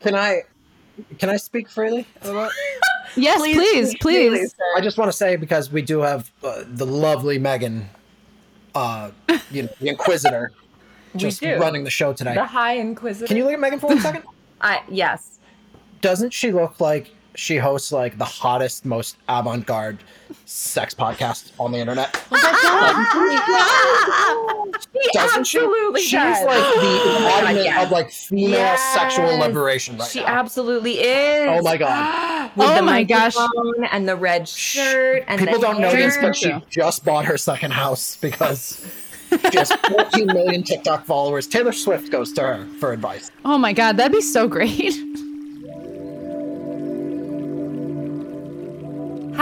Can I can I speak freely? about- Yes, please, please. I just want to say because we do have uh, the lovely Megan, uh, you know, the Inquisitor, just do. running the show today. The High Inquisitor. Can you look at Megan for one second? I yes. Doesn't she look like she hosts like the hottest, most avant-garde sex podcast on the internet? Oh oh she Doesn't she? absolutely She's does. like the oh embodiment yes. of like female Yes. sexual liberation right she now. absolutely is. Oh my God. With Oh the my gosh. and the red shirt and People the don't know this, but she just bought her second house because she has 14 million TikTok followers. Taylor Swift goes to her for advice. Oh my god, that'd be so great.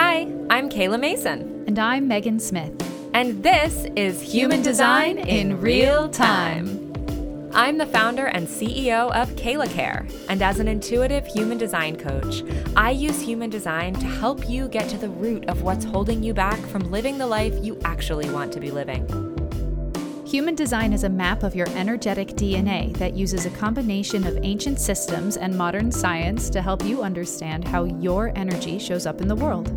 Hi, I'm Kayla Mason, And I'm Megan Smith. and this is Human Design in Real Time. I'm the founder and CEO of Kayla Care, and as an intuitive human design coach, I use human design to help you get to the root of what's holding you back from living the life you actually want to be living. Human design is a map of your energetic DNA that uses a combination of ancient systems and modern science to help you understand how your energy shows up in the world.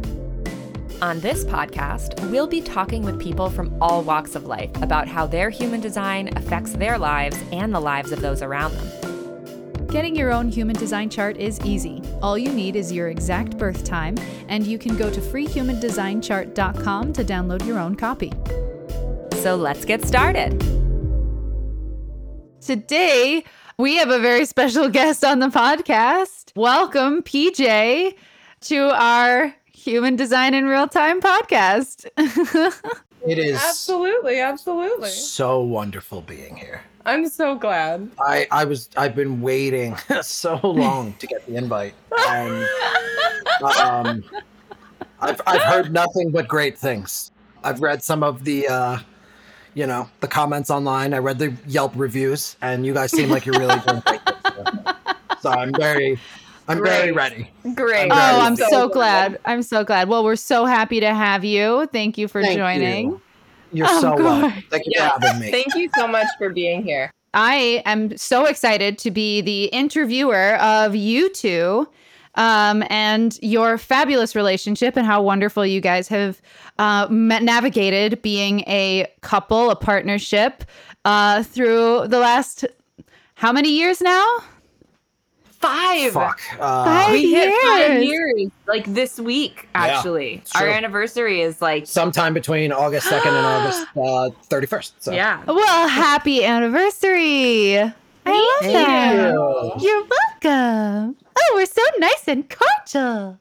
On this podcast, we'll be talking with people from all walks of life about how their human design affects their lives and the lives of those around them. Getting your own human design chart is easy. All you need is your exact birth time, and you can go to freehumandesignchart.com to download your own copy. So let's get started. Today, we have a very special guest on the podcast. Welcome, PJ, to our Human Design in Real Time podcast. It is Absolutely, absolutely. so wonderful being here. I'm so glad. I, I was I've been waiting so long to get the invite. And, um, I've I've heard nothing but great things. I've read some of the uh, you know the comments online. I read the Yelp reviews, and you guys seem like you're really doing great. things. So I'm very I'm very Great. ready. Great. Oh, Very I'm good. so glad. I'm so glad. Well, we're so happy to have you. Thank you for Thank joining. you. You're Of so welcome. Thank you Yes. for having me. Thank you so much for being here. I am so excited to be the interviewer of you two um, and your fabulous relationship and how wonderful you guys have uh, navigated being a couple, a partnership uh, through the last how many years now? Five. Fuck. Uh, Five We hit five years. years like this week, actually. it's Our anniversary is like, sometime between August 2nd and August uh, 31st. So. yeah. Well, happy anniversary. I love Thank that. you. You're welcome. Oh, we're so nice and cordial.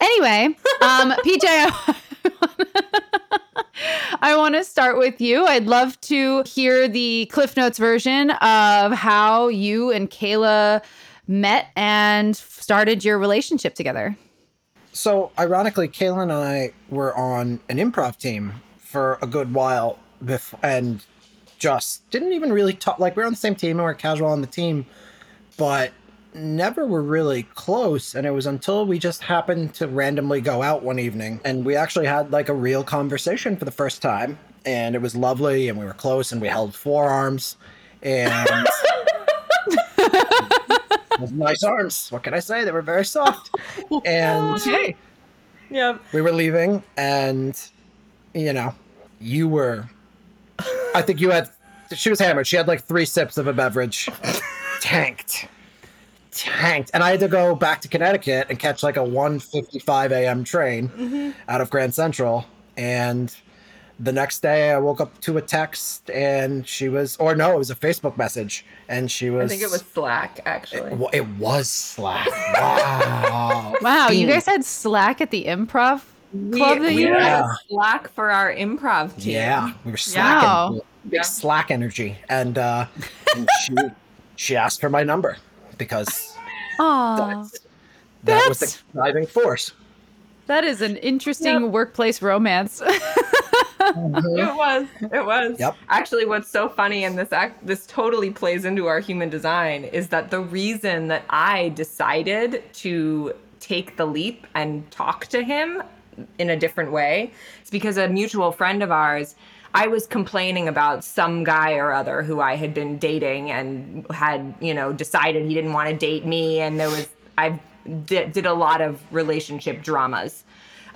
Anyway, um, PJ, I, I want to start with you. I'd love to hear the Cliff Notes version of how you and Kayla met and started your relationship together. So, ironically, Kayla and I were on an improv team for a good while, bef- and just didn't even really talk. Like, we are on the same team and we are casual on the team, but never were really close. And it was until we just happened to randomly go out one evening and we actually had like a real conversation for the first time. And it was lovely, and we were close, and we held forearms, and nice arms. What can I say? They were very soft. And Hey. Yep. we were leaving, and you know, you were. I think you had. She was hammered. She had like three sips of a beverage. Tanked. Tanked. And I had to go back to Connecticut and catch like a 1:55 a.m. train mm-hmm. out of Grand Central. And the next day, I woke up to a text, and she was, or no, it was a Facebook message, and she was. I think it was Slack, actually. It, it was Slack. Wow. Wow, you guys had Slack at the improv We, club that we you had Yeah. Slack for our improv team. Yeah, we were slacking. Wow. Big Yeah. slack energy, and uh, and she she asked for my number because Aw, that was the driving force. that is an interesting workplace romance. It was. It was. Yep. Actually, what's so funny, and this act, this totally plays into our human design, is that the reason that I decided to take the leap and talk to him in a different way It's because a mutual friend of ours I was complaining about some guy or other who I had been dating and had, you know, decided he didn't want to date me. And there was, I did, did a lot of relationship dramas.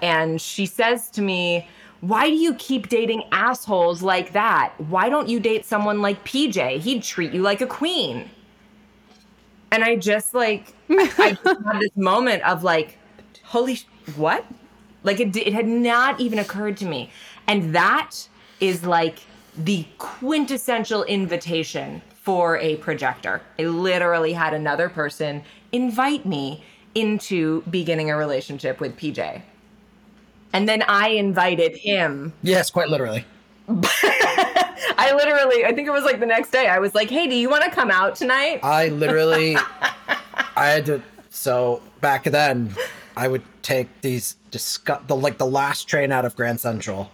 And she says to me, Why do you keep dating assholes like that? Why don't you date someone like PJ? He'd treat you like a queen. And I just like, I just had this moment of like, holy, sh- what? Like it, it had not even occurred to me. And that is like the quintessential invitation for a projector. I literally had another person invite me into beginning a relationship with PJ. And then I invited him. Yes, quite literally. I literally, I think it was like the next day, I was like, hey, do you want to come out tonight? I literally, I had to. So back then, I would take these discuss the like the last train out of Grand Central,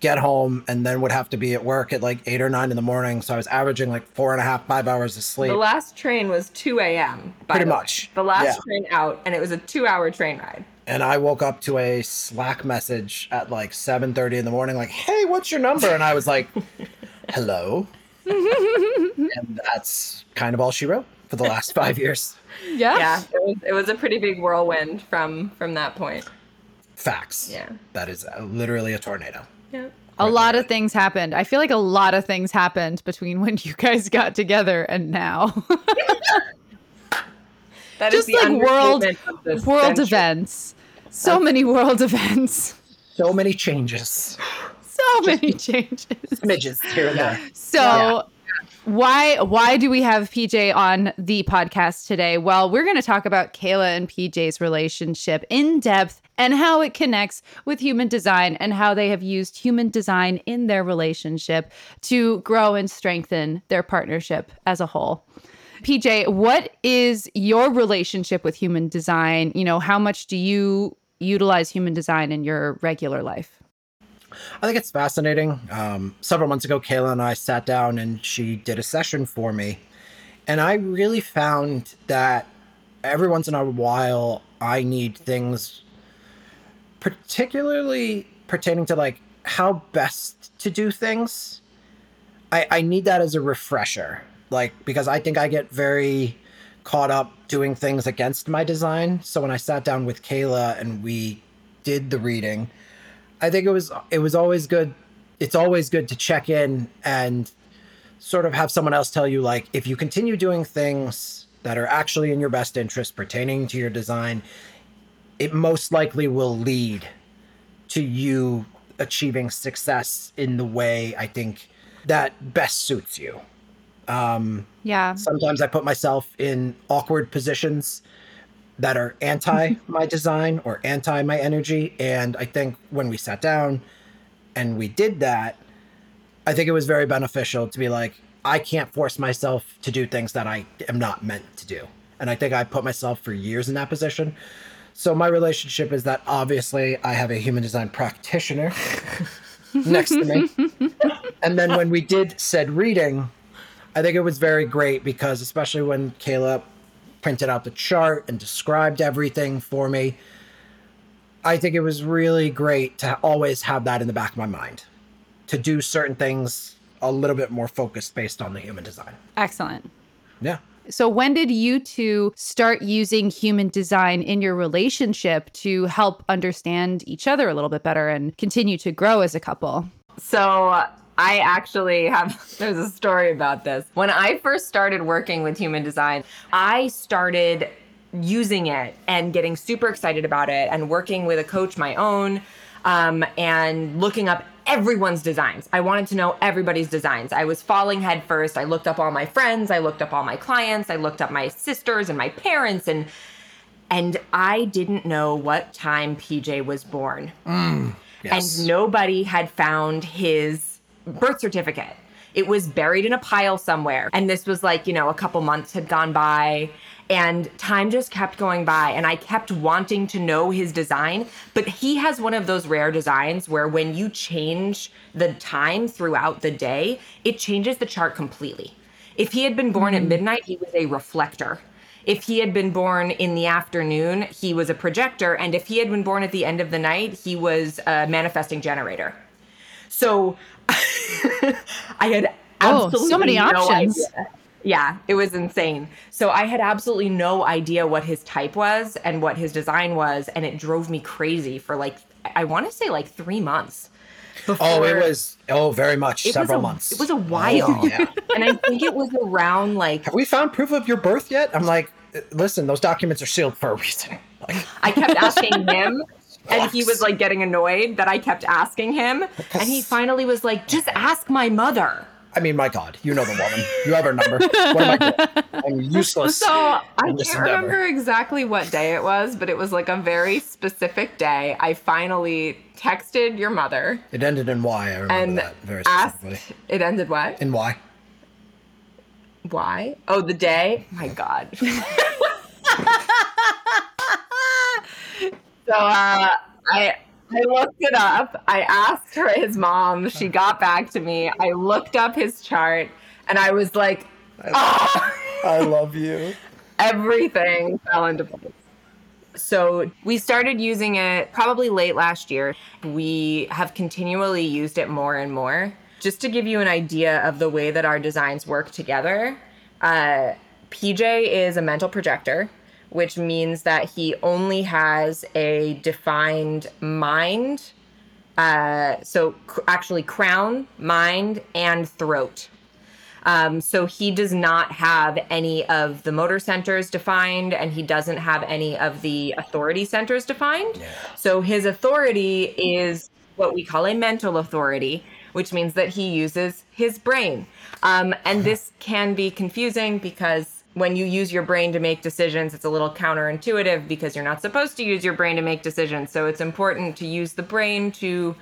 get home, and then would have to be at work at like eight or nine in the morning. So I was averaging like four and a half, five hours of sleep. The last train was 2 a.m. Pretty the much, The last yeah. train out, and it was a two hour train ride. and I woke up to a Slack message at like seven thirty in the morning, like, "Hey, what's your number?" And I was like, "Hello," and that's kind of all she wrote for the last five years. Yeah. Yeah, it was, it was a pretty big whirlwind from from that point. Facts. Yeah. that is uh, literally a tornado. Yeah. A lot of things happened. I feel like a lot of things happened between when you guys got together and now. That is Just the like world understatement of this world century. events. So many world events. So many changes, So many changes. smidges here and there. So Yeah. Why why do we have PJ on the podcast today? Well, we're going to talk about Kayla and PJ's relationship in depth and how it connects with human design and how they have used human design in their relationship to grow and strengthen their partnership as a whole. PJ, what is your relationship with human design? You know, how much do you utilize human design in your regular life? I think it's fascinating. Um, several months ago, Kayla and I sat down and she did a session for me. And I really found that every once in a while, I need things, particularly pertaining to like how best to do things. I, I need that as a refresher. Like, because I think I get very caught up doing things against my design. So when I sat down with Kayla and we did the reading, I think it was it was always good. It's always good to check in and sort of have someone else tell you like if you continue doing things that are actually in your best interest pertaining to your design, it most likely will lead to you achieving success in the way I think that best suits you. Um, Yeah. sometimes I put myself in awkward positions that are anti my design or anti my energy. And I think when we sat down and we did that, I think it was very beneficial to be like, I can't force myself to do things that I am not meant to do. And I think I put myself for years in that position. So my relationship is that obviously I have a human design practitioner next to me. and then when we did said reading, I think it was very great because especially when Kayla printed out the chart and described everything for me, I think it was really great to always have that in the back of my mind to do certain things a little bit more focused based on the human design. Excellent. Yeah. So, when did you two start using human design in your relationship to help understand each other a little bit better and continue to grow as a couple? So I actually have there's a story about this. When I first started working with human design, I started using it and getting super excited about it and working with a coach my own um, and looking up everyone's designs. I wanted to know everybody's designs. I was falling head first. I looked up all my friends, I looked up all my clients, I looked up my sisters and my parents and and I didn't know what time PJ was born Yes. and nobody had found his birth certificate. It was buried in a pile somewhere. And this was like, you know, a couple months had gone by and time just kept going by. And I kept wanting to know his design. But he has one of those rare designs where when you change the time throughout the day, it changes the chart completely. If he had been born at hmm. midnight, he was a reflector. If he had been born in the afternoon, he was a projector. And if he had been born at the end of the night, he was a manifesting generator. So I had Oh, so many no options. idea. Yeah, it was insane. So I had absolutely no idea what his type was and what his design was, and it drove me crazy for like I want to say like three months. Before, Oh, it was oh very much it several a- months. It was a while, Oh, yeah. and I think it was around like Have we found proof of your birth yet? I'm like, uh, listen, those documents are sealed for a reason. Like, I kept asking him, and he was like getting annoyed that I kept asking him, and he finally was like, "Just ask my mother." I mean, my God, you know the woman. You have her number. What am I doing? I'm useless. So I can't endeavor. remember exactly what day it was, but it was like a very specific day. I finally texted your mother It ended in Y. I remember and that very asked. It ended what? In Y. Why? Oh, the day. My God. so uh, I I looked it up. I asked her his mom. She got back to me. I looked up his chart, and I was like, "Ah." I love you. everything fell into place. So we started using it probably late last year. We have continually used it more and more. Just to give you an idea of the way that our designs work together, uh, PJ is a mental projector, which means that he only has a defined mind. Uh, so cr- actually, crown, mind, and throat. Um, so he does not have any of the motor centers defined, and he doesn't have any of the authority centers defined. So his authority is what we call a mental authority, which means that he uses his brain. Um, and this can be confusing because when you use your brain to make decisions, it's a little counterintuitive because you're not supposed to use your brain to make decisions. So it's important to use the brain to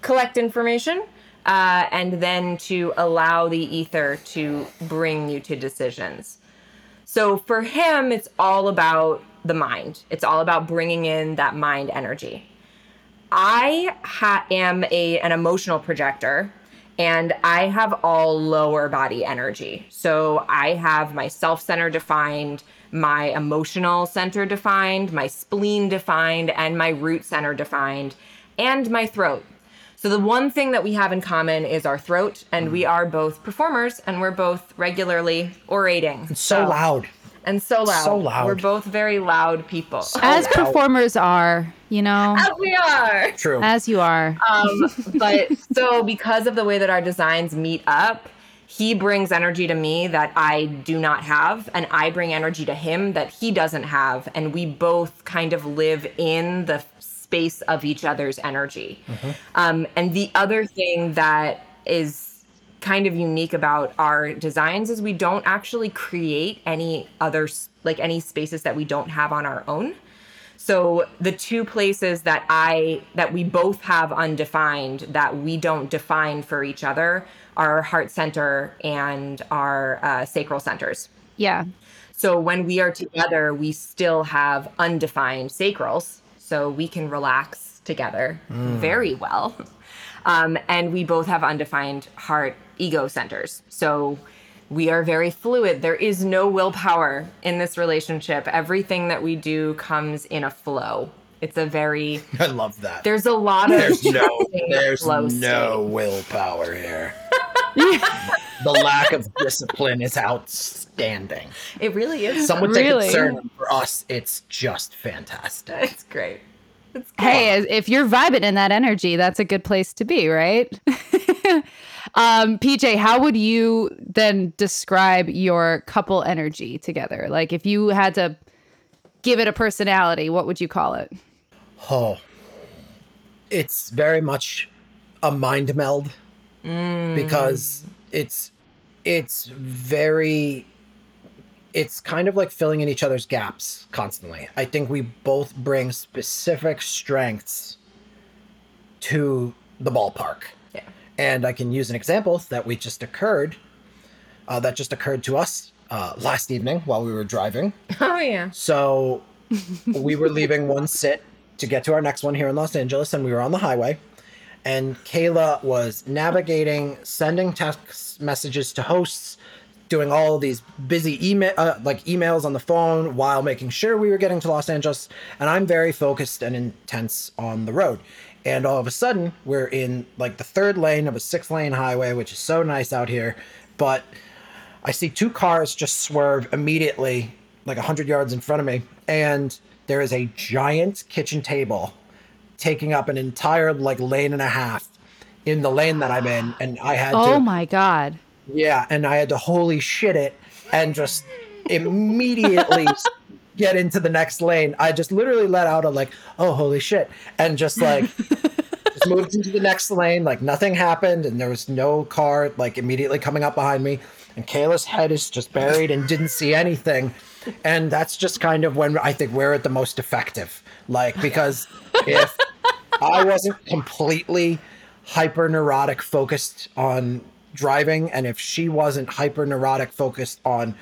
collect information uh, and then to allow the ether to bring you to decisions. So for him, it's all about the mind. It's all about bringing in that mind energy. I ha- am a an emotional projector and I have all lower body energy. So I have my self center defined, my emotional center defined, my spleen defined, and my root center defined, and my throat. So the one thing that we have in common is our throat, and we mm. are both performers and we're both regularly orating. It's So loud. And so loud. So loud. We're both very loud people. As loud. performers are, you know, As we are. True. as you are. Um, but so because of the way that our designs meet up, he brings energy to me that I do not have, and I bring energy to him that he doesn't have, and we both kind of live in the space of each other's energy. Um, and the other thing that is kind of unique about our designs is we don't actually create any other like any spaces that we don't have on our own. So the two places that I that we both have undefined that we don't define for each other are our heart center and our uh, sacral centers. yeah. So when we are together, we still have undefined sacrals, so we can relax together very well. Um, and we both have undefined heart ego centers. So we are very fluid. There is no willpower in this relationship. Everything that we do comes in a flow. It's a very I love that. there's a lot of There's no, there's flow no state. willpower here. the lack of discipline is outstanding. It really is. Some would say Really? concern. For us, it's just fantastic. it's great. It's Hey, if you're vibing in that energy, that's a good place to be, right? um, PJ, how would you then describe your couple energy together? Like if you had to give it a personality, what would you call it? Oh, it's very much a mind meld because it's it's very it's kind of like filling in each other's gaps constantly. I think we both bring specific strengths to the ballpark. Yeah. And I can use an example that we just occurred, uh, that just occurred to us uh, last evening while we were driving. Oh yeah. So we were leaving one sit to get to our next one here in Los Angeles, and we were on the highway. And Kayla was navigating, sending text messages to hosts, doing all of these busy email, uh, like emails on the phone, while making sure we were getting to Los Angeles. And I'm very focused and intense on the road. And all of a sudden, we're in like the third lane of a six lane highway, which is so nice out here. But I see two cars just swerve immediately, like 100 yards in front of me. And there is a giant kitchen table taking up an entire like lane and a half in the lane that I'm in. And I had to Oh to, my god. Yeah, and I had to holy shit it and just immediately get into the next lane. I just literally let out a like, oh holy shit, and just like just moved into the next lane, like nothing happened, and there was no car like immediately coming up behind me, and Kayla's head is just buried and didn't see anything. And that's just kind of when I think we're at the most effective. Like, because if I wasn't completely hyper neurotic focused on driving, and if she wasn't hyper neurotic focused on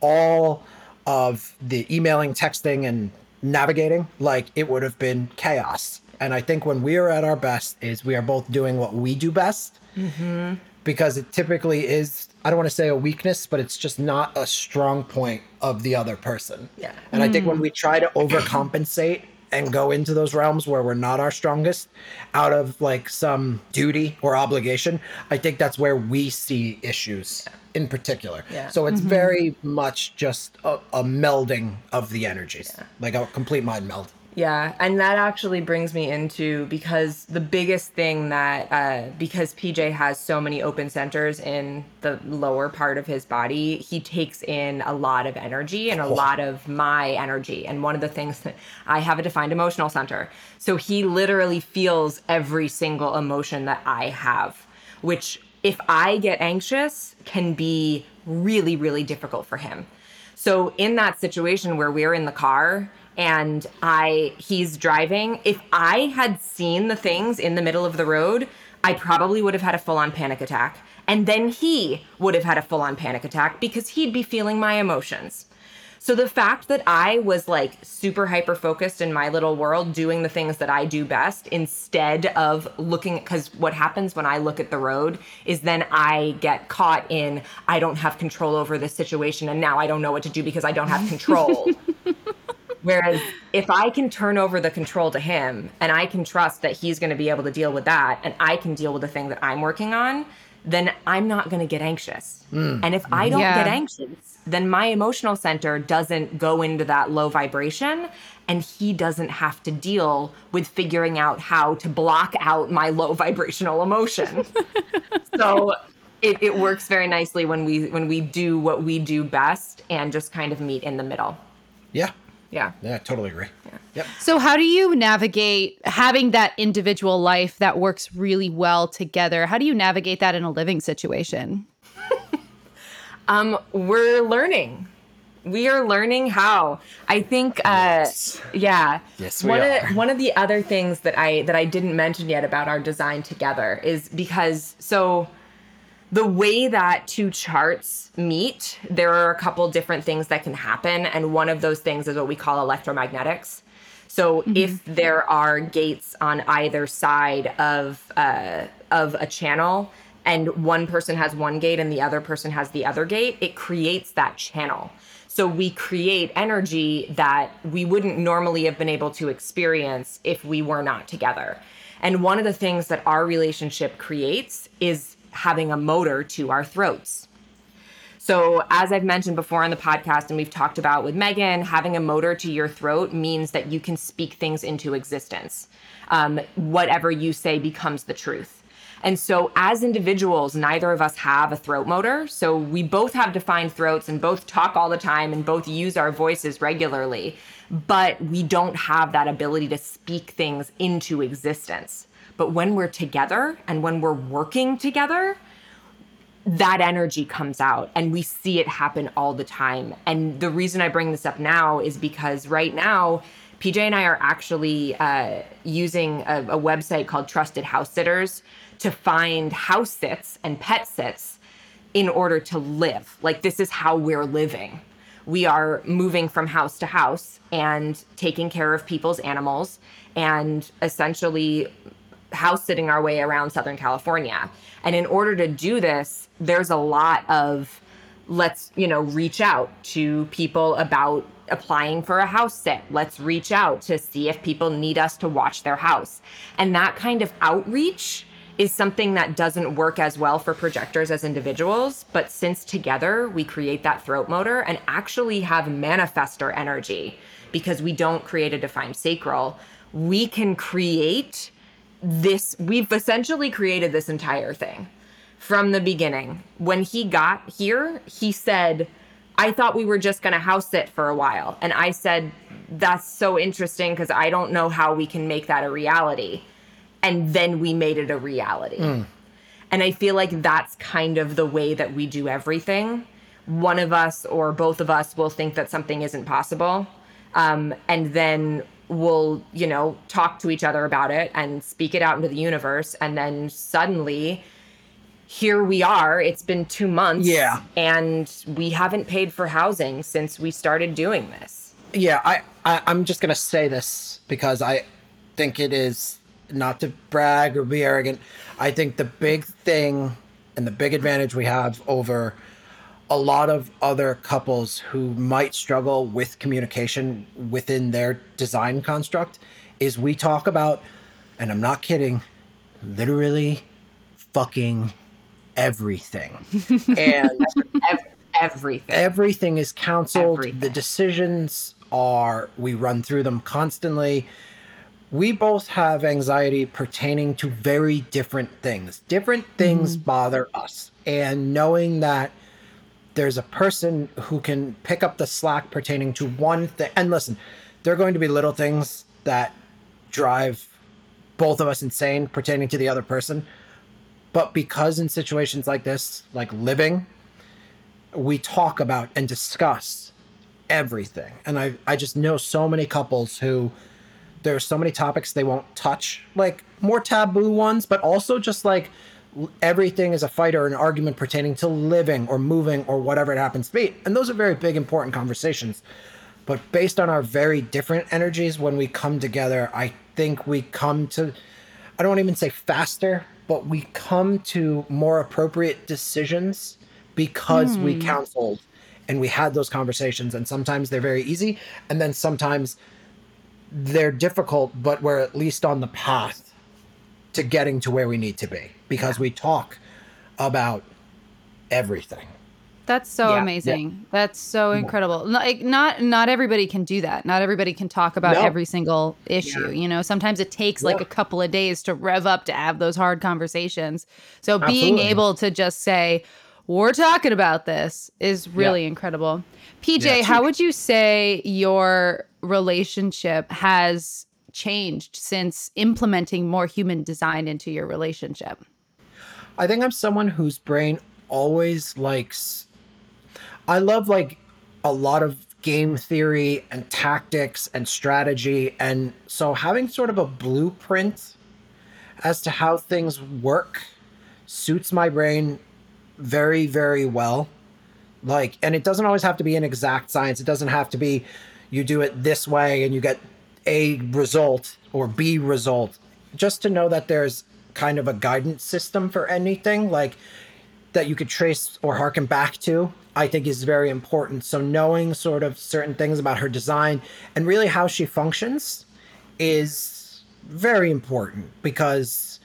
all of the emailing, texting, and navigating, like it would have been chaos. And I think when we are at our best, is we are both doing what we do best, mm-hmm. because it typically is. I don't want to say a weakness, but it's just not a strong point of the other person. Yeah. And I think mm. when we try to overcompensate and go into those realms where we're not our strongest out of like some duty or obligation, I think that's where we see issues in particular. Yeah. So it's mm-hmm. very much just a, a melding of the energies, like a complete mind meld. Yeah, and that actually brings me into because the biggest thing that uh, because PJ has so many open centers in the lower part of his body, he takes in a lot of energy and a lot of my energy. And one of the things that I have a defined emotional center, so he literally feels every single emotion that I have, which if I get anxious can be really really difficult for him. So in that situation where we're in the car and I he's driving, if I had seen the things in the middle of the road, I probably would have had a full-on panic attack. And then he would have had a full-on panic attack because he'd be feeling my emotions. So the fact that I was like super hyper focused in my little world doing the things that I do best instead of looking cuz what happens when I look at the road is then I get caught in I don't have control over this situation and now I don't know what to do because I don't have control. Whereas if I can turn over the control to him and I can trust that he's going to be able to deal with that and I can deal with the thing that I'm working on, then I'm not going to get anxious. Mm. And if I don't Yeah. get anxious, then my emotional center doesn't go into that low vibration and he doesn't have to deal with figuring out how to block out my low vibrational emotion. so it, it works very nicely when we when we do what we do best and just kind of meet in the middle. Yeah. Yeah. Yeah, totally agree. Yep. So, how do you navigate having that individual life that works really well together? How do you navigate that in a living situation? Um, we're learning. We are learning how. I think. Uh, Yeah. Yes, we one are. Of, one of the other things that I that I didn't mention yet about our design together is because so the way that two charts meet, there are a couple different things that can happen, and one of those things is what we call electromagnetics. So if there are gates on either side of uh, of a channel, and one person has one gate and the other person has the other gate, it creates that channel. So we create energy that we wouldn't normally have been able to experience if we were not together. And one of the things that our relationship creates is having a motor to our throats. So, as I've mentioned before on the podcast, and we've talked about with Megan, having a motor to your throat means that you can speak things into existence. Um, whatever you say becomes the truth. And so, as individuals, neither of us have a throat motor. So, we both have defined throats and both talk all the time and both use our voices regularly, but we don't have that ability to speak things into existence. But when we're together and when we're working together, that energy comes out and we see it happen all the time. And the reason I bring this up now is because right now, PJ and I are actually uh, using a, a website called Trusted House Sitters to find house sits and pet sits in order to live. Like, this is how we're living. We are moving from house to house and taking care of people's animals and essentially house sitting our way around Southern California. And in order to do this, there's a lot of let's, you know, reach out to people about applying for a house sit. Let's reach out to see if people need us to watch their house. And that kind of outreach is something that doesn't work as well for projectors as individuals. But since together we create that throat motor and actually have manifestor energy because we don't create a defined sacral, we can create this. We've essentially created this entire thing from the beginning. When he got here, he said, I thought we were just going to house it for a while. And I said, That's so interesting because I don't know how we can make that a reality. And then we made it a reality. And I feel like that's kind of the way that we do everything. One of us or both of us will think that something isn't possible. Um, and then we'll, you know, talk to each other about it and speak it out into the universe. And then suddenly, here we are. It's been two months. Yeah. And we haven't paid for housing since we started doing this. yeah I, I i'm just gonna say this because i think it is not to brag or be arrogant i think the big thing and the big advantage we have over a lot of other couples who might struggle with communication within their design construct is we talk about and i'm not kidding literally fucking everything and everything. everything is counseled Everything. the decisions are we run through them constantly we both have anxiety pertaining to very different things. Different things mm-hmm. bother us. And knowing that there's a person who can pick up the slack pertaining to one thing and listen there are going to be little things that drive both of us insane pertaining to the other person. But because in situations like this like living we talk about and discuss everything. And I, I just know so many couples who there's so many topics they won't touch, like more taboo ones, but also just like everything is a fight or an argument pertaining to living or moving or whatever it happens to be. And those are very big, important conversations. But based on our very different energies, when we come together, I think we come to, I don't even say faster, but we come to more appropriate decisions because we hmm. counseled and we had those conversations. And sometimes they're very easy, and then sometimes they're difficult, but we're at least on the path to getting to where we need to be because we talk about everything. That's so Yeah. amazing. That's so incredible. Like, not not everybody can do that. Not everybody can talk about No. every single issue. You know, sometimes it takes like a couple of days to rev up to have those hard conversations. So being able to just say, "We're talking about this," is really incredible. PJ, Yeah, how would you say your relationship has changed since implementing more human design into your relationship? I think I'm someone whose brain always likes. I love like a lot of game theory and tactics and strategy. And so having sort of a blueprint as to how things work suits my brain very, very well. Like, and it doesn't always have to be an exact science. It doesn't have to be you do it this way and you get A result or B result. Just to know that there's kind of a guidance system for anything, like that you could trace or harken back to, I think is very important. So knowing sort of certain things about her design and really how she functions is very important because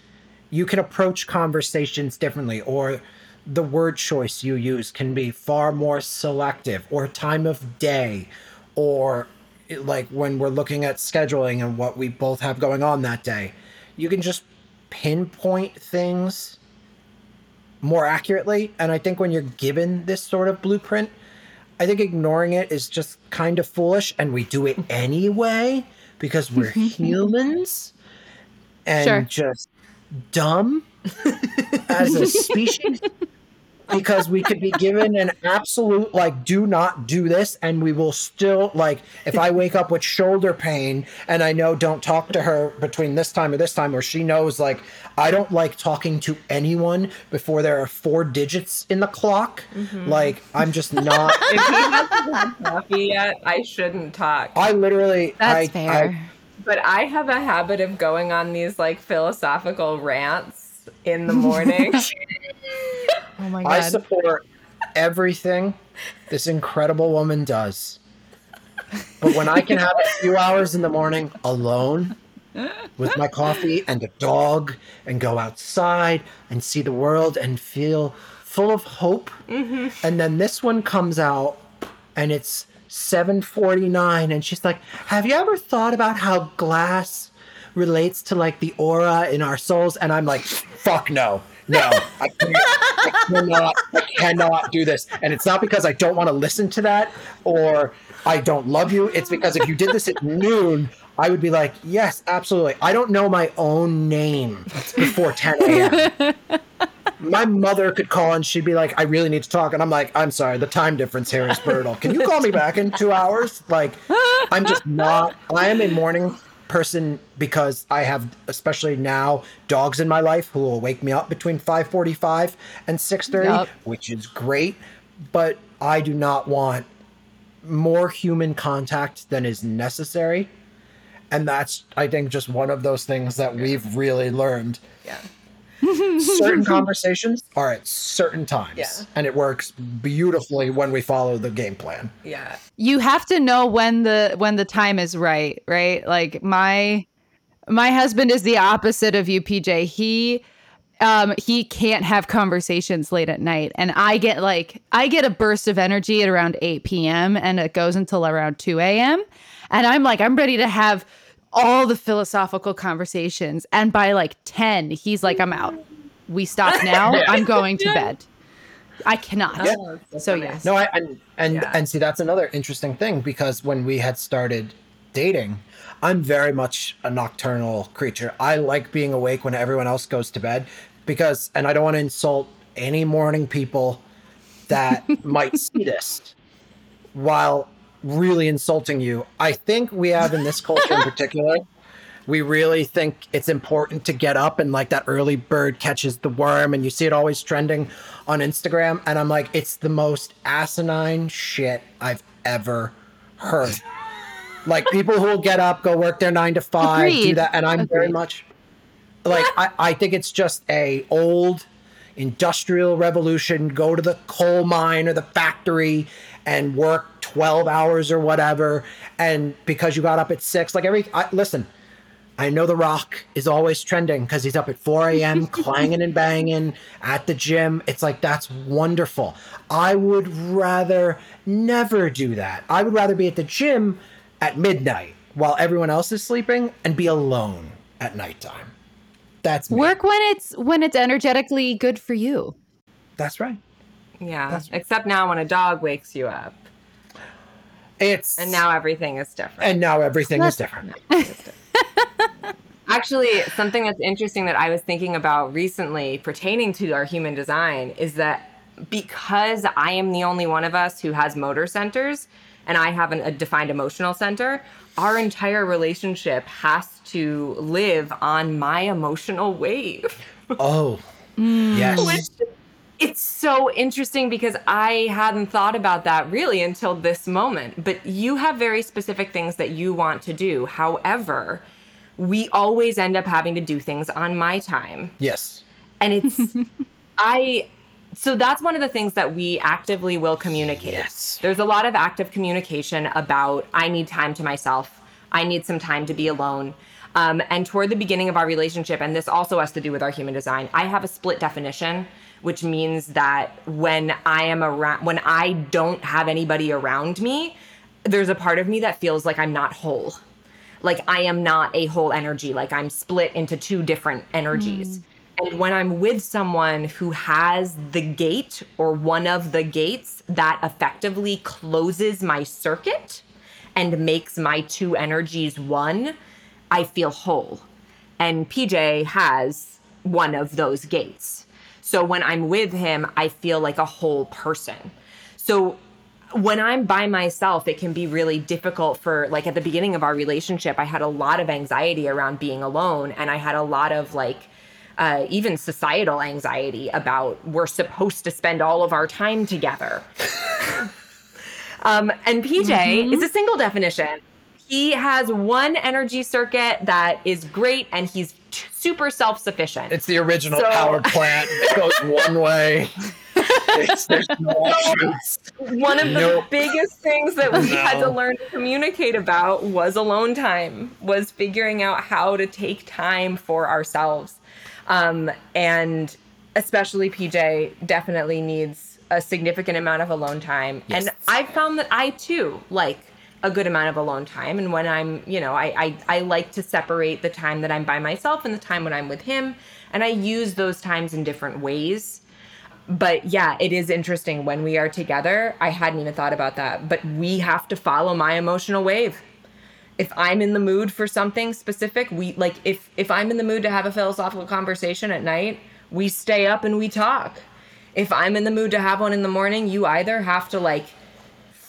you can approach conversations differently or the word choice you use can be far more selective or time of day or like when we're looking at scheduling and what we both have going on that day you can just pinpoint things more accurately and i think when you're given this sort of blueprint i think ignoring it is just kind of foolish and we do it anyway because we're humans and Sure. just dumb as a species because we could be given an absolute like do not do this and we will still like if i wake up with shoulder pain and i know don't talk to her between this time or this time or she knows like i don't like talking to anyone before there are four digits in the clock mm-hmm. like i'm just not if he hasn't had coffee yet, I shouldn't talk. i literally That's I, fair. I, But I have a habit of going on these like philosophical rants in the morning. oh my god. I support everything this incredible woman does. But when I can have a few hours in the morning alone with my coffee and a dog and go outside and see the world and feel full of hope. Mm-hmm. And then this one comes out and it's 749 and she's like, "Have you ever thought about how glass relates to like the aura in our souls?" And I'm like, "Fuck no." No, I, I cannot. I cannot do this, and it's not because I don't want to listen to that or I don't love you. It's because if you did this at noon, I would be like, yes, absolutely. I don't know my own name before 10 a.m. my mother could call and she'd be like, I really need to talk. And I'm like, I'm sorry, the time difference here is brutal. Can you call me back in two hours? Like, I'm just not, I am a morning person because I have, especially now, dogs in my life who will wake me up between 545 and 630, Yup. which is great. But I do not want more human contact than is necessary. And that's, I think, just one of those things that we've really learned. Yeah. Certain conversations are at certain times. Yeah. And it works beautifully when we follow the game plan. Yeah. you have to know when the when the time is right right like my my husband is the opposite of you pj he um he can't have conversations late at night and i get like i get a burst of energy at around 8 p.m and it goes until around 2 a.m and i'm like i'm ready to have all the philosophical conversations. And by like 10 he's like i'm out. We stop now. I'm going to bed. I cannot. Yeah. Oh, so yes. No, I and and, Yeah. and see that's another interesting thing because when we had started dating, I'm very much a nocturnal creature. I like being awake when everyone else goes to bed because and I don't want to insult any morning people that might see this. While really insulting you. I think we have in this culture in particular we really think it's important to get up and like that early bird catches the worm and you see it always trending on Instagram and I'm like it's the most asinine shit I've ever heard. like people who will get up, go work their 9 to 5, do that and I'm very much like I, I think it's just a old industrial revolution go to the coal mine or the factory and work 12 hours or whatever and because you got up at 6 like every I, listen I know The Rock is always trending because he's up at 4 a.m. clanging and banging at the gym. It's like, that's wonderful. I would rather never do that. I would rather be at the gym at midnight while everyone else is sleeping and be alone at nighttime. That's me. work when it's when it's energetically good for you That's right. Yeah. Except now when a dog wakes you up. It's And now everything is different. and now everything is different. Actually, something that's interesting that I was thinking about recently pertaining to our human design is that because I am the only one of us who has motor centers and I have an, a defined emotional center, our entire relationship has to live on my emotional wave. Oh, yes. Which it's so interesting because I hadn't thought about that really until this moment. But you have very specific things that you want to do. However, we always end up having to do things on my time. yes. And it's, I, so that's one of the things that we actively will communicate. Yes. There's a lot of active communication about I need time to myself. I need some time to be alone. Um, and toward the beginning of our relationship, and this also has to do with our human design, I have a split definition, which means that when I am around, when I don't have anybody around me, there's a part of me that feels like I'm not whole. Like I am not a whole energy. Like I'm split into two different energies. And when I'm with someone who has the gate or one of the gates that effectively closes my circuit and makes my two energies one, I feel whole. And PJ has one of those gates. So when I'm with him, I feel like a whole person. So when I'm by myself, it can be really difficult for, like, at the beginning of our relationship, I had a lot of anxiety around being alone. And I had a lot of, like, uh, even societal anxiety about we're supposed to spend all of our time together. um, and PJ is a single definition. He has one energy circuit that is great and he's t- super self sufficient. It's the original So- power plant. It goes one way. It's- there's no. One of the Nope. biggest things that we had to learn to communicate about was alone time, was figuring out how to take time for ourselves. Um, and especially PJ definitely needs a significant amount of alone time. And I've found that I too like a good amount of alone time. And when I'm, you know, I, I, I like to separate the time that I'm by myself and the time when I'm with him. And I use those times in different ways but yeah, it is interesting when we are together. I hadn't even thought about that, but we have to follow my emotional wave. If I'm in the mood for something specific, we like if if I'm in the mood to have a philosophical conversation at night, we stay up and we talk. If I'm in the mood to have one in the morning, you either have to like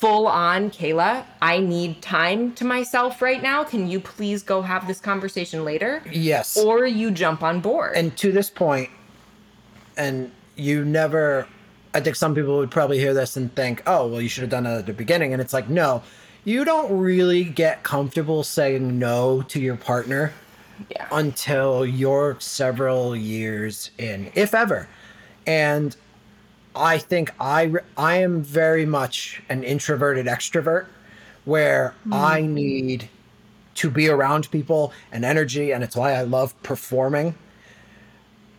full on, Kayla, I need time to myself right now. Can you please go have this conversation later? Yes. Or you jump on board. and to this point, and you never, I think some people would probably hear this and think, oh, well, you should have done that at the beginning. And it's like, no, you don't really get comfortable saying no to your partner Yeah. until you're several years in, if ever. And I think I I am very much an introverted extrovert where I hmm. need to be around people and energy and it's why I love performing.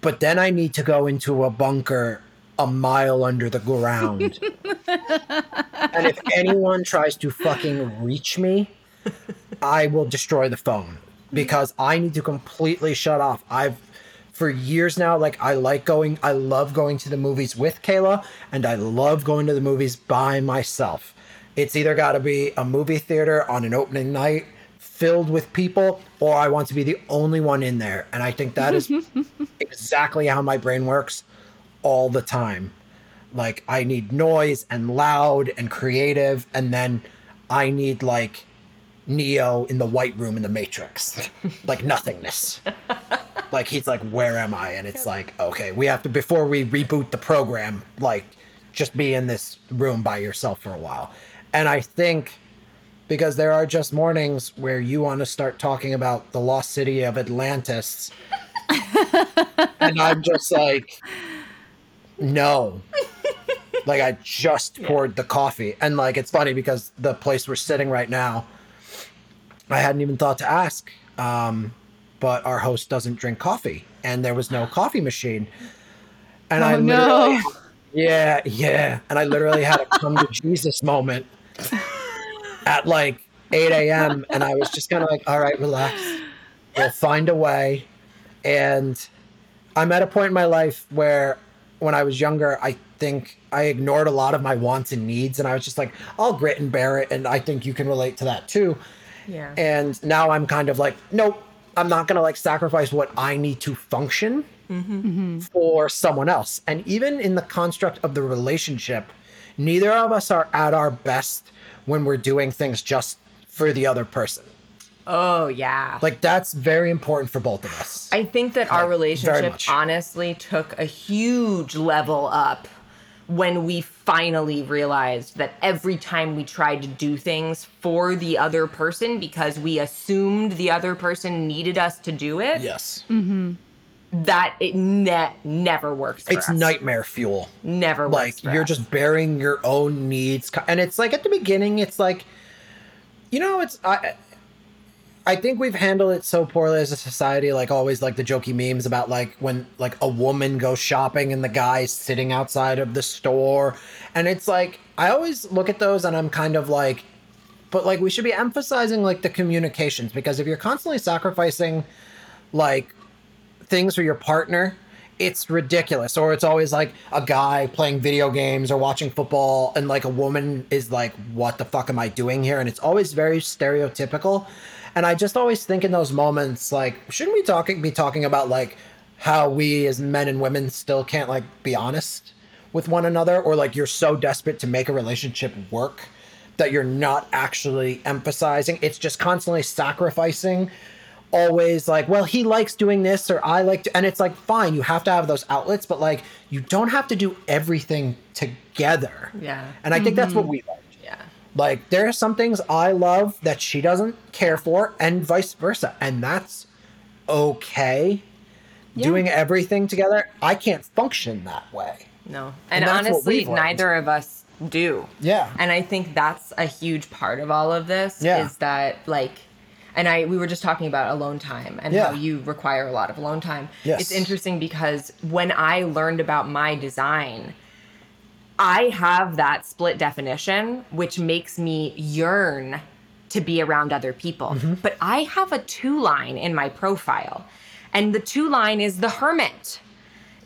But then I need to go into a bunker a mile under the ground. and if anyone tries to fucking reach me, I will destroy the phone because I need to completely shut off. I've for years now, like I like going, I love going to the movies with Kayla, and I love going to the movies by myself. It's either got to be a movie theater on an opening night filled with people, or I want to be the only one in there. And I think that is exactly how my brain works all the time. Like I need noise and loud and creative, and then I need like Neo in the white room in the Matrix, like nothingness. like he's like, "Where am I?" And it's like, okay, we have to before we reboot the program, like just be in this room by yourself for a while. And I think because there are just mornings where you want to start talking about the lost city of Atlantis, and I'm just like, no. Like I just poured the coffee, and like it's funny because the place we're sitting right now, I hadn't even thought to ask, um, but our host doesn't drink coffee, and there was no coffee machine, and I Oh, literally, no. yeah, yeah, and I literally had a come to Jesus moment at like 8 a.m. and I was just kind of like, all right, relax. We'll find a way. And I'm at a point in my life where when I was younger, I think I ignored a lot of my wants and needs. And I was just like, I'll grit and bear it. And I think you can relate to that too. yeah. And now I'm kind of like, nope, I'm not going to like sacrifice what I need to function mm-hmm. for someone else. And even in the construct of the relationship, neither of us are at our best when we're doing things just for the other person. oh yeah. Like that's very important for both of us. I think that our Like, very relationship honestly took a huge level up when we finally realized that every time we tried to do things for the other person because we assumed the other person needed us to do it, yes. Mm-hmm. that it ne- never works It's us. nightmare fuel. Never like you're us. just bearing your own needs and it's like at the beginning it's like you know it's i i think we've handled it so poorly as a society like always like the jokey memes about like when like a woman goes shopping and the guy's sitting outside of the store and it's like i always look at those and i'm kind of like but like we should be emphasizing like the communications because if you're constantly sacrificing like things for your partner, it's ridiculous. Or it's always like a guy playing video games or watching football, and like a woman is like, "What the fuck am I doing here?" And it's always very stereotypical. And I just always think in those moments, like, shouldn't we talking be talking about like how we as men and women still can't like be honest with one another, or like you're so desperate to make a relationship work that you're not actually emphasizing. It's just constantly sacrificing always like, well, he likes doing this or I like to, and it's like, fine, you have to have those outlets, but like, you don't have to do everything together. Yeah. And I think that's what we mm-hmm. like. Yeah. Like, there are some things I love that she doesn't care for, and vice versa. And that's okay. Doing everything together, I can't function that way. No. And And, honestly, neither of us do. Yeah. And I think that's a huge part of all of this Yeah. is that like and I we were just talking about alone time and Yeah. how you require a lot of alone time. Yes. It's interesting because when I learned about my design, I have that split definition, which makes me yearn to be around other people. Mm-hmm. But I have a two line in my profile, and the two line is the hermit.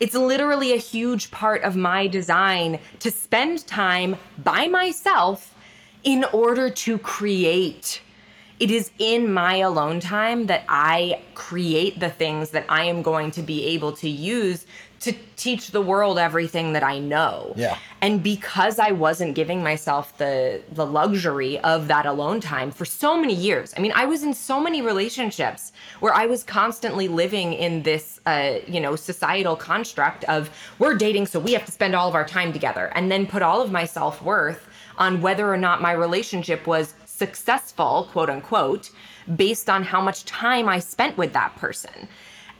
It's literally a huge part of my design to spend time by myself in order to create. It is in my alone time that I create the things that I am going to be able to use to teach the world everything that I know. Yeah. And because I wasn't giving myself the the luxury of that alone time for so many years. I mean, I was in so many relationships where I was constantly living in this uh, you know, societal construct of we're dating so we have to spend all of our time together and then put all of my self-worth on whether or not my relationship was successful, quote unquote, based on how much time I spent with that person.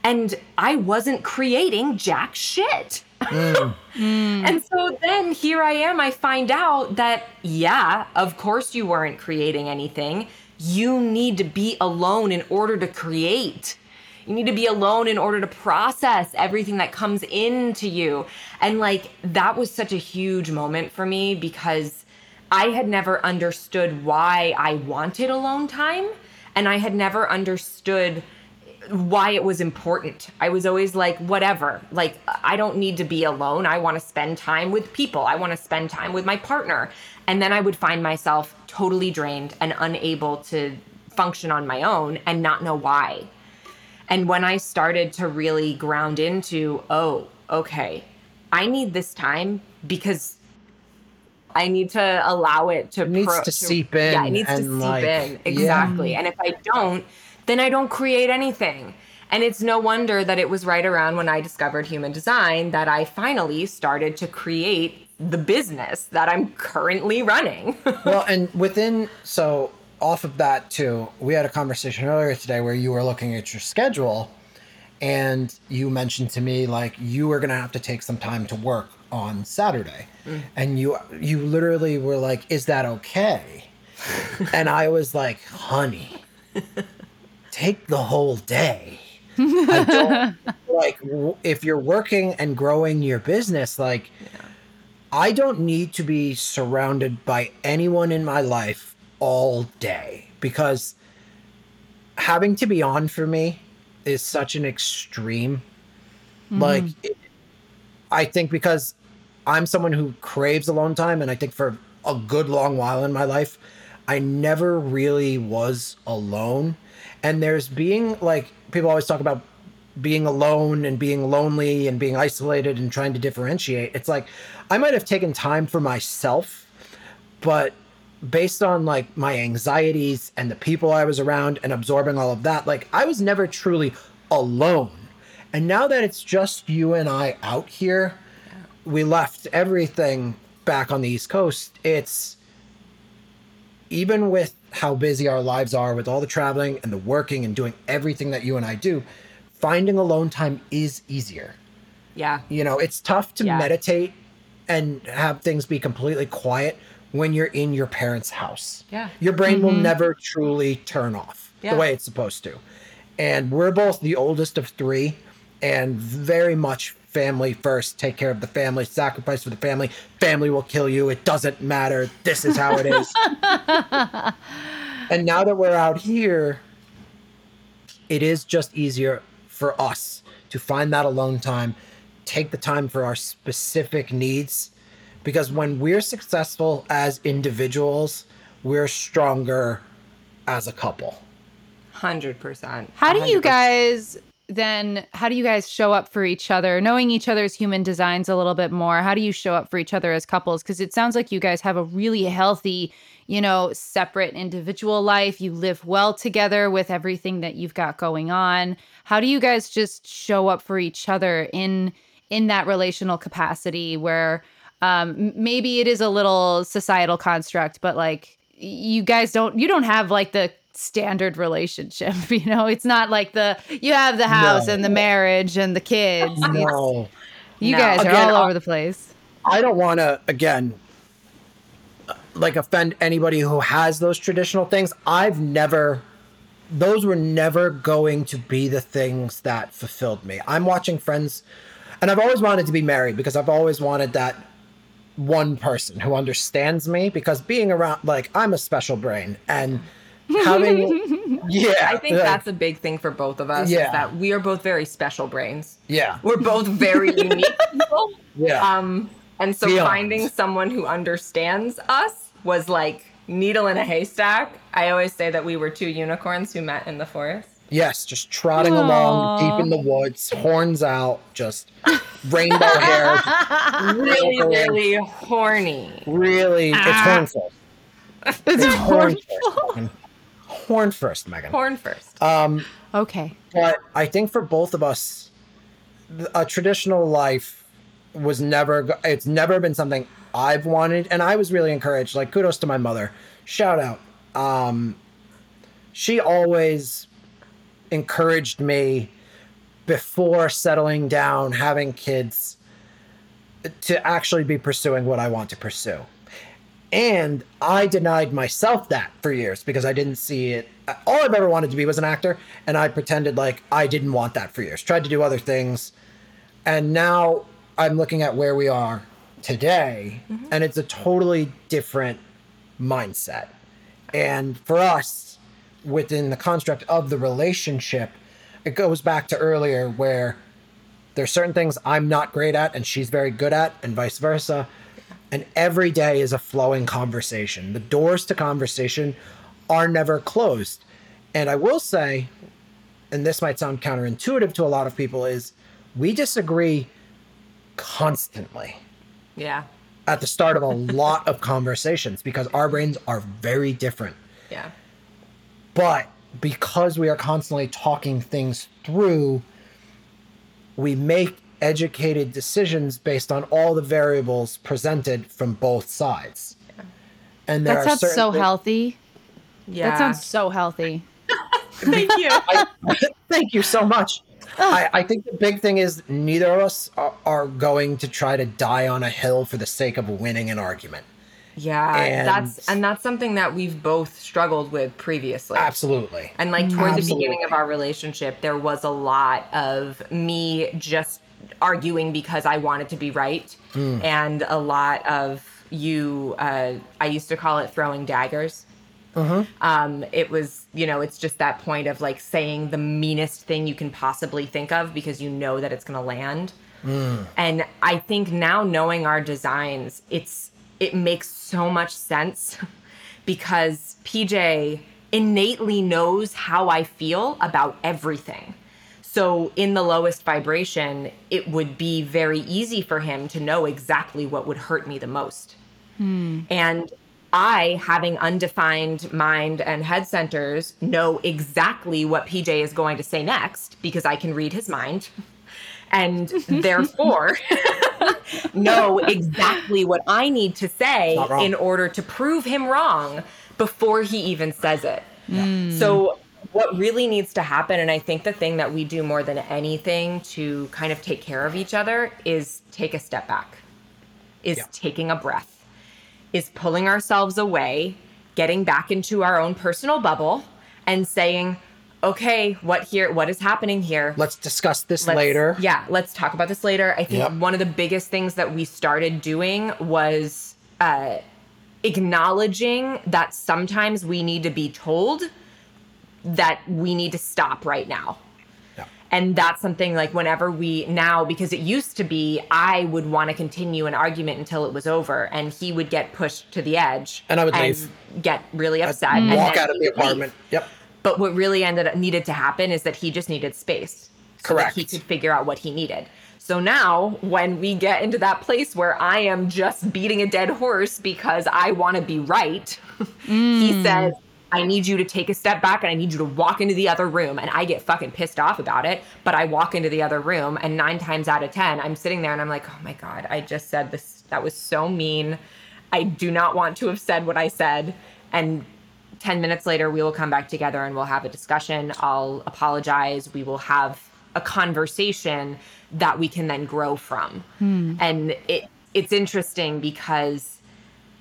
And I wasn't creating jack shit. Mm. And so then here I am, I find out that, yeah, of course you weren't creating anything. You need to be alone in order to create. You need to be alone in order to process everything that comes into you. And like, that was such a huge moment for me because I had never understood why I wanted alone time. And I had never understood why it was important. I was always like, whatever. Like, I don't need to be alone. I want to spend time with people. I want to spend time with my partner. And then I would find myself totally drained and unable to function on my own and not know why. And when I started to really ground into, oh, okay, I need this time because I need to allow it to It needs to seep in Yeah, it needs to seep like, in. yeah. Exactly. And if I don't, then I don't create anything. And it's no wonder that it was right around when I discovered human design that I finally started to create the business that I'm currently running. well, and within so off of that too, we had a conversation earlier today where you were looking at your schedule, and you mentioned to me like you were gonna have to take some time to work on Saturday, mm. and you you literally were like, "Is that okay?" and I was like, "Honey, take the whole day." I don't like if you're working and growing your business like I don't need to be surrounded by anyone in my life all day because having to be on for me is such an extreme. Mm-hmm. Like, it, I think because I'm someone who craves alone time, and I think for a good long while in my life, I never really was alone. And there's being like, people always talk about being alone and being lonely and being isolated and trying to differentiate. It's like I might have taken time for myself, but based on like my anxieties and the people I was around and absorbing all of that, like I was never truly alone. And now that it's just you and I out here, we left everything back on the East Coast. It's even with how busy our lives are with all the traveling and the working and doing everything that you and I do, finding alone time is easier. yeah. You know, it's tough to Yeah. meditate and have things be completely quiet when you're in your parents' house. Yeah. Your brain will mm-hmm. never truly turn off Yeah. the way it's supposed to. And we're both the oldest of three and very much family first. Take care of the family, sacrifice for the family. Family will kill you. It doesn't matter. This is how it is. and now that we're out here, it is just easier for us to find that alone time, take the time for our specific needs. Because when we're successful as individuals, we're stronger as a couple. 100%. How do you guys then how do you guys show up for each other? Knowing each other's human designs a little bit more how do you show up for each other as couples? Because it sounds like you guys have a really healthy you know separate individual life. You live well together with everything that you've got going on. How do you guys just show up for each other in in that relational capacity where um maybe it is a little societal construct but like you guys don't you don't have like the standard relationship you know it's not like the you have the house No. and the marriage and the kids It's- No. you No. guys are all I- over the place I don't want to again like offend anybody who has those traditional things. I've never those were never going to be the things that fulfilled me. I'm watching friends and I've always wanted to be married because I've always wanted that one person who understands me because being around like I'm a special brain and having yeah I think like, that's a big thing for both of us. Yeah. Is that we are both very special brains. yeah We're both very unique people. yeah Um, and so Beyond. finding someone who understands us was like needle in a haystack. I always say that we were two unicorns who met in the forest. Yes, just trotting along deep in the woods, horns out, just rainbow hair. Really, Unicorn. really horny. Really, it's Ah. horn first. It's It's horn horrible. First. Megan. Horn first, Megan. Horn first. Um, Okay. but I think for both of us, a traditional life was never. go- It's never been something I've wanted, and I was really encouraged. Like kudos to my mother. Shout out. Um, she always encouraged me before settling down, having kids, to actually be pursuing what I want to pursue. And I denied myself that for years because I didn't see it. All I've ever wanted to be was an actor, and I pretended like I didn't want that for years. Tried to do other things, and now I'm looking at where we are today, mm-hmm. and it's a totally different mindset. And for us, within the construct of the relationship, it goes back to earlier where there's certain things I'm not great at and she's very good at, and vice versa. And every day is a flowing conversation. The doors to conversation are never closed. And I will say, and this might sound counterintuitive to a lot of people, is we disagree constantly Yeah. at the start of a lot of conversations because our brains are very different. Yeah. But because we are constantly talking things through, we make educated decisions based on all the variables presented from both sides. And there That are sounds so thi- healthy. Yeah. That sounds so healthy. Thank you. Thank you so much. I, I think the big thing is neither of us are, are going to try to die on a hill for the sake of winning an argument. Yeah, And- that's and that's something that we've both struggled with previously. Absolutely. And like toward the beginning of our relationship, there was a lot of me just arguing because I wanted to be right, and a lot of you. Uh, I used to call it throwing daggers. Um, it was, you know, it's just that point of like saying the meanest thing you can possibly think of because you know that it's going to land. And I think now knowing our designs, it's it makes so much sense because PJ innately knows how I feel about everything. So in the lowest vibration, it would be very easy for him to know exactly what would hurt me the most. Hmm. And I, having undefined mind and head centers, know exactly what PJ is going to say next because I can read his mind. And therefore, know exactly what I need to say in order to prove him wrong before he even says it. Hmm. So, what really needs to happen, and I think the thing that we do more than anything to kind of take care of each other is take a step back, is Yeah. taking a breath, is pulling ourselves away, getting back into our own personal bubble, and saying, okay, what here, what is happening here? Let's discuss this Let's- later. Yeah, let's talk about this later. I think Yep. one of the biggest things that we started doing was uh, acknowledging that sometimes we need to be told that we need to stop right now. Yeah. And that's something like whenever we now, because it used to be, I would want to continue an argument until it was over, and he would get pushed to the edge, And I would leave. get really upset, and Walk out of the would leave. apartment. Yep. But what really ended up needed to happen is that he just needed space. So that he could figure out what he needed. So now when we get into that place where I am just beating a dead horse because I want to be right, he mm. says, I need you to take a step back and I need you to walk into the other room. And I get fucking pissed off about it. But I walk into the other room and nine times out of 10, I'm sitting there and I'm like, oh my God, I just said this. That was so mean. I do not want to have said what I said. And 10 minutes later, we will come back together and we'll have a discussion. I'll apologize. We will have a conversation that we can then grow from. Hmm. And it it's interesting because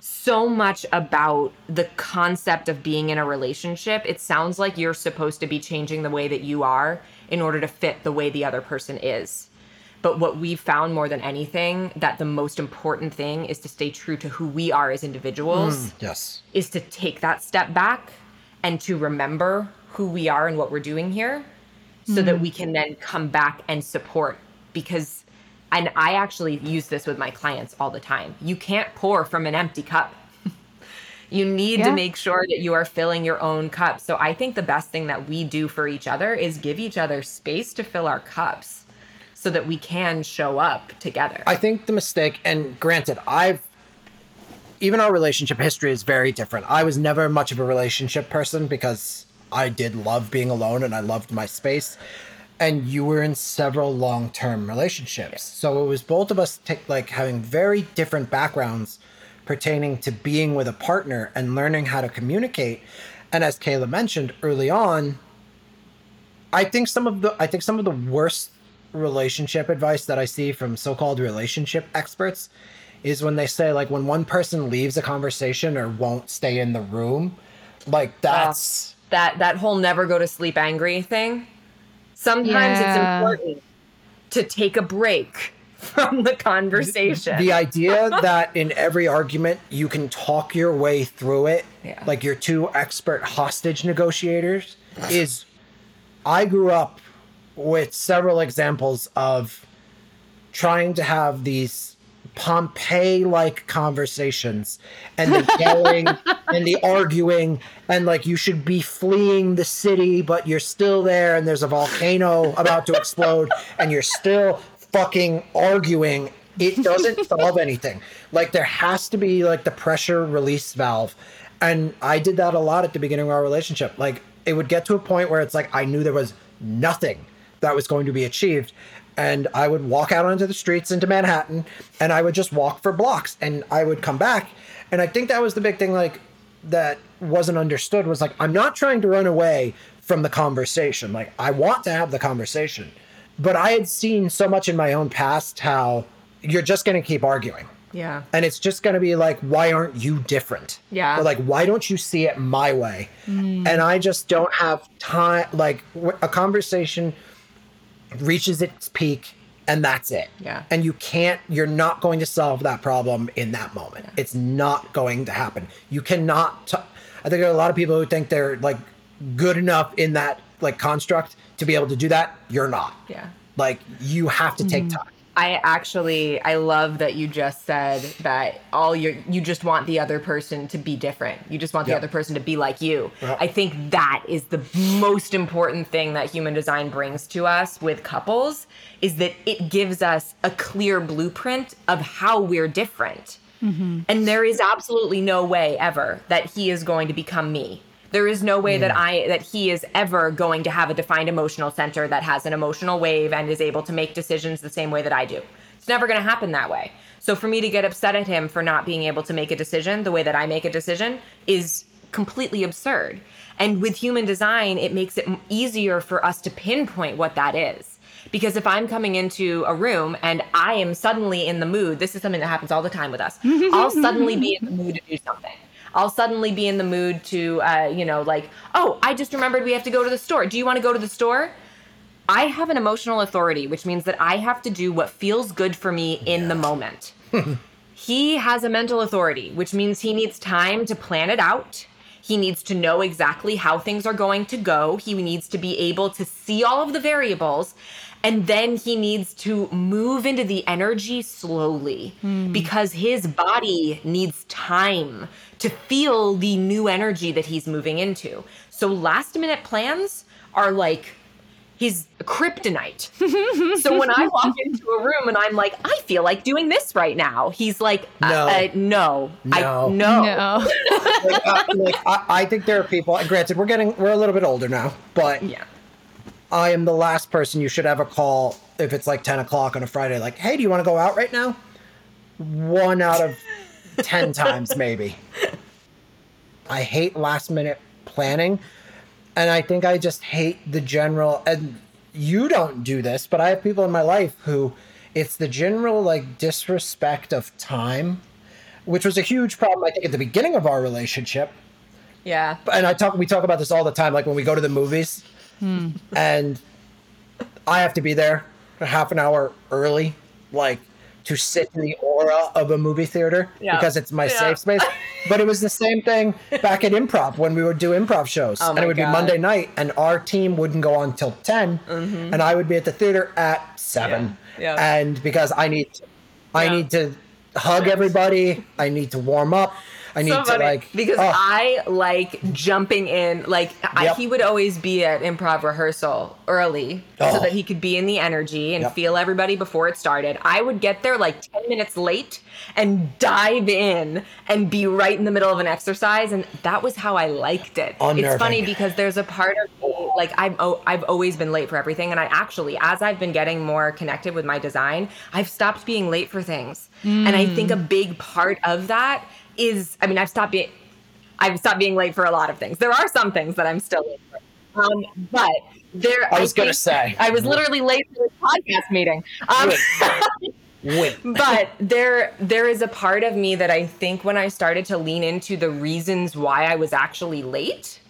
so much about the concept of being in a relationship, it sounds like you're supposed to be changing the way that you are in order to fit the way the other person is. But what we've found more than anything, that the most important thing is to stay true to who we are as individuals, mm, Yes. is to take that step back and to remember who we are and what we're doing here so that mm-hmm. we can then come back and support because and I actually use this with my clients all the time. You can't pour from an empty cup. you need Yeah. to make sure that you are filling your own cup. So I think the best thing that we do for each other is give each other space to fill our cups so that we can show up together. I think the mistake, and granted, I've even our relationship history is very different. I was never much of a relationship person because I did love being alone and I loved my space. And you were in several long-term relationships, so it was both of us take like having very different backgrounds pertaining to being with a partner and learning how to communicate. And as Kayla mentioned early on, I think some of the I think some of the worst relationship advice that I see from so-called relationship experts is when they say like when one person leaves a conversation or won't stay in the room, like that's that that whole never go to sleep angry thing. Sometimes it's important to take a break from the conversation. the idea that in every argument you can talk your way through it, Yeah. like you're two expert hostage negotiators, is I grew up with several examples of trying to have these Pompeii like conversations and the yelling and the arguing and like you should be fleeing the city but you're still there and there's a volcano about to explode and you're still fucking arguing. It doesn't solve anything. Like there has to be like the pressure release valve. And i did that a lot at the beginning of our relationship. Like it would get to a point where it's like i knew there was nothing that was going to be achieved and I would walk out onto the streets into Manhattan and I would just walk for blocks and I would come back. And I think that was the big thing like that wasn't understood was like I'm not trying to run away from the conversation. Like I want to have the conversation. But I had seen so much in my own past how you're just going to keep arguing. yeah. And it's just going to be like, why aren't you different? Yeah. Or like, why don't you see it my way? Mm. And I just don't have time. Like, a conversation reaches its peak and that's it. Yeah. And you can't, you're not going to solve that problem in that moment. It's not going to happen. You cannot, t- I think there are a lot of people who think they're like good enough in that like construct to be able to do that. You're not. Yeah. Like, you have to take mm-hmm. time. I actually I love that you just said that all you you just want the other person to be different. You just want the Yeah. other person to be like you. Yeah. I think that is the most important thing that human design brings to us with couples is that it gives us a clear blueprint of how we're different. Mm-hmm. And there is absolutely no way ever that he is going to become me. There is no way that I that he is ever going to have a defined emotional center that has an emotional wave and is able to make decisions the same way that I do. It's never going to happen that way. So for me to get upset at him for not being able to make a decision the way that I make a decision is completely absurd. And with human design, it makes it easier for us to pinpoint what that is. Because if I'm coming into a room and I am suddenly in the mood, this is something that happens all the time with us. I'll suddenly be in the mood to do something. I'll suddenly be in the mood to, uh, you know, like, oh, I just remembered we have to go to the store. Do you want to go to the store? I have an emotional authority, which means that I have to do what feels good for me in the moment. he has a mental authority, which means he needs time to plan it out. He needs to know exactly how things are going to go. He needs to be able to see all of the variables. And then he needs to move into the energy slowly because his body needs time to feel the new energy that he's moving into. So last minute plans are like his kryptonite. so when I walk into a room and I'm like, I feel like doing this right now, he's like, uh, No. uh, no, I No. no. No. like, uh, like I, I think there are people. and Granted, we're getting we're a little bit older now, but Yeah. I am the last person you should ever call if it's like ten o'clock on a Friday. Like, hey, do you want to go out right now? One out of ten times, maybe. I hate last minute planning, and I think I just hate the general. And you don't do this, but I have people in my life who, It's the general like disrespect of time, which was a huge problem I think at the beginning of our relationship. Yeah. And I talk we talk about this all the time, like when we go to the movies, and I have to be there half an hour early, like to sit in the aura of a movie theater Yeah. because it's my Yeah. safe space. But it was the same thing back at improv when we would do improv shows. Oh and it would God. Mm-hmm. be Monday night and our team wouldn't go on till 10 and I would be at the theater at 7. Yeah. And because I need I Yeah. need to hug everybody, I need to warm up. I need so to funny like because oh, I like jumping in. Like I, he would always be at improv rehearsal early so Oh. that he could be in the energy and Yep. feel everybody before it started. I would get there like ten minutes late and dive in and be right in the middle of an exercise, and that was how I liked it. It's funny because there's a part of me like I've oh, I've always been late for everything, and I actually as I've been getting more connected with my design, I've stopped being late for things, hmm. and I think a big part of that is I mean I've stopped being I've stopped being late for a lot of things. There are some things that I'm still late for. Um, but there, I was gonna think- say. I was literally late for this podcast meeting. Um, win. but there there is a part of me that I think when I started to lean into the reasons why I was actually late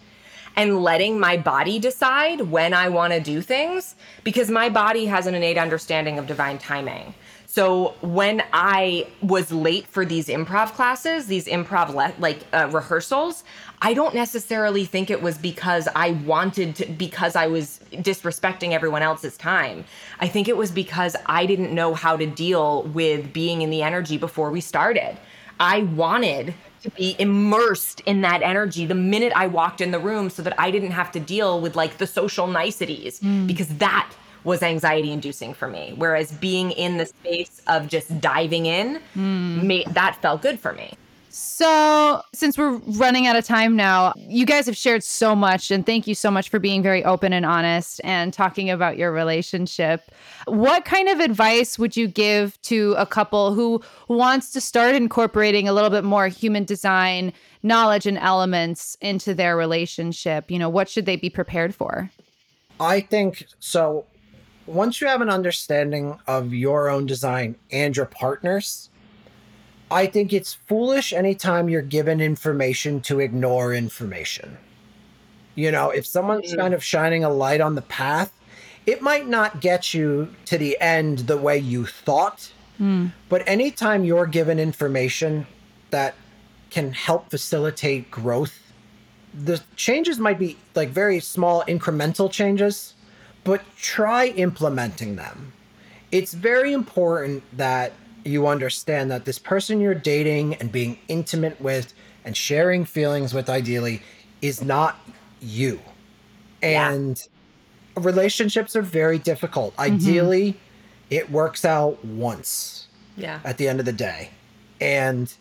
and letting my body decide when I want to do things because my body has an innate understanding of divine timing. So when I was late for these improv classes, these improv le- like uh, rehearsals, I don't necessarily think it was because I wanted to because I was disrespecting everyone else's time. I think it was because I didn't know how to deal with being in the energy before we started. I wanted to be immersed in that energy the minute I walked in the room so that I didn't have to deal with like the social niceties because that was anxiety inducing for me. Whereas being in the space of just diving in, hmm. ma- that felt good for me. So, since we're running out of time now, you guys have shared so much, and thank you so much for being very open and honest and talking about your relationship. What kind of advice would you give to a couple who wants to start incorporating a little bit more human design knowledge and elements into their relationship? You know, what should they be prepared for? I think so. Once you have an understanding of your own design and your partner's, I think it's foolish anytime you're given information to ignore information. You know, if someone's mm. kind of shining a light on the path, it might not get you to the end the way you thought. Hmm. But anytime you're given information that can help facilitate growth, the changes might be like very small incremental changes, but try implementing them. It's very important that you understand that this person you're dating and being intimate with and sharing feelings with ideally is not you. And relationships are very difficult. Mm-hmm. Ideally, it works out once Yeah. at the end of the day. And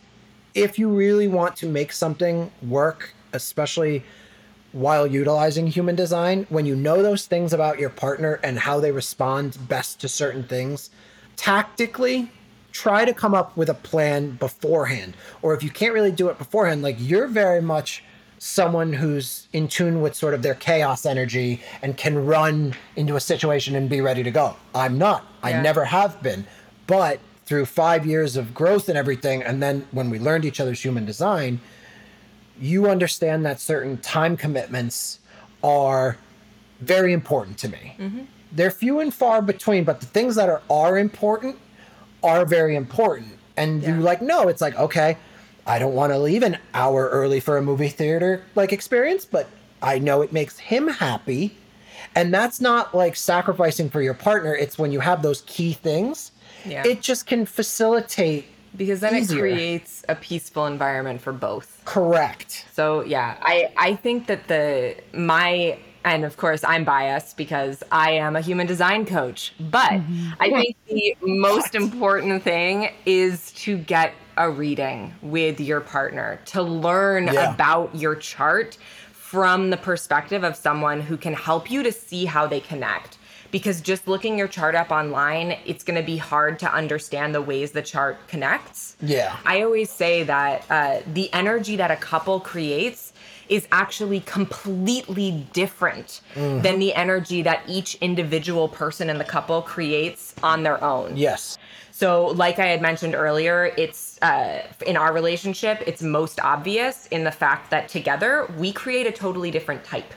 if you really want to make something work, especially while utilizing human design, when you know those things about your partner and how they respond best to certain things, tactically try to come up with a plan beforehand. Or if you can't really do it beforehand, like you're very much someone who's in tune with sort of their chaos energy and can run into a situation and be ready to go. I'm not. I never have been. But through five years of growth and everything, and then when we learned each other's human design, you understand that certain time commitments are very important to me. Mm-hmm. They're few and far between, but the things that are are important are very important. And you Yeah. like no, it's like okay, I don't want to leave an hour early for a movie theater like experience, but I know it makes him happy. And that's not like sacrificing for your partner. It's when you have those key things, Yeah. it just can facilitate Because then easier. it creates a peaceful environment for both. Correct. So yeah, I I think that the my and of course I'm biased because I am a human design coach, but I mm-hmm. think the most important thing is to get a reading with your partner to learn Yeah. about your chart from the perspective of someone who can help you to see how they connect because just looking your chart up online it's going to be hard to understand the ways the chart connects Yeah. I always say that uh, the energy that a couple creates is actually completely different than the energy that each individual person in the couple creates on their own. Yes. So, like I had mentioned earlier, it's uh, in our relationship, it's most obvious in the fact that together we create a totally different type.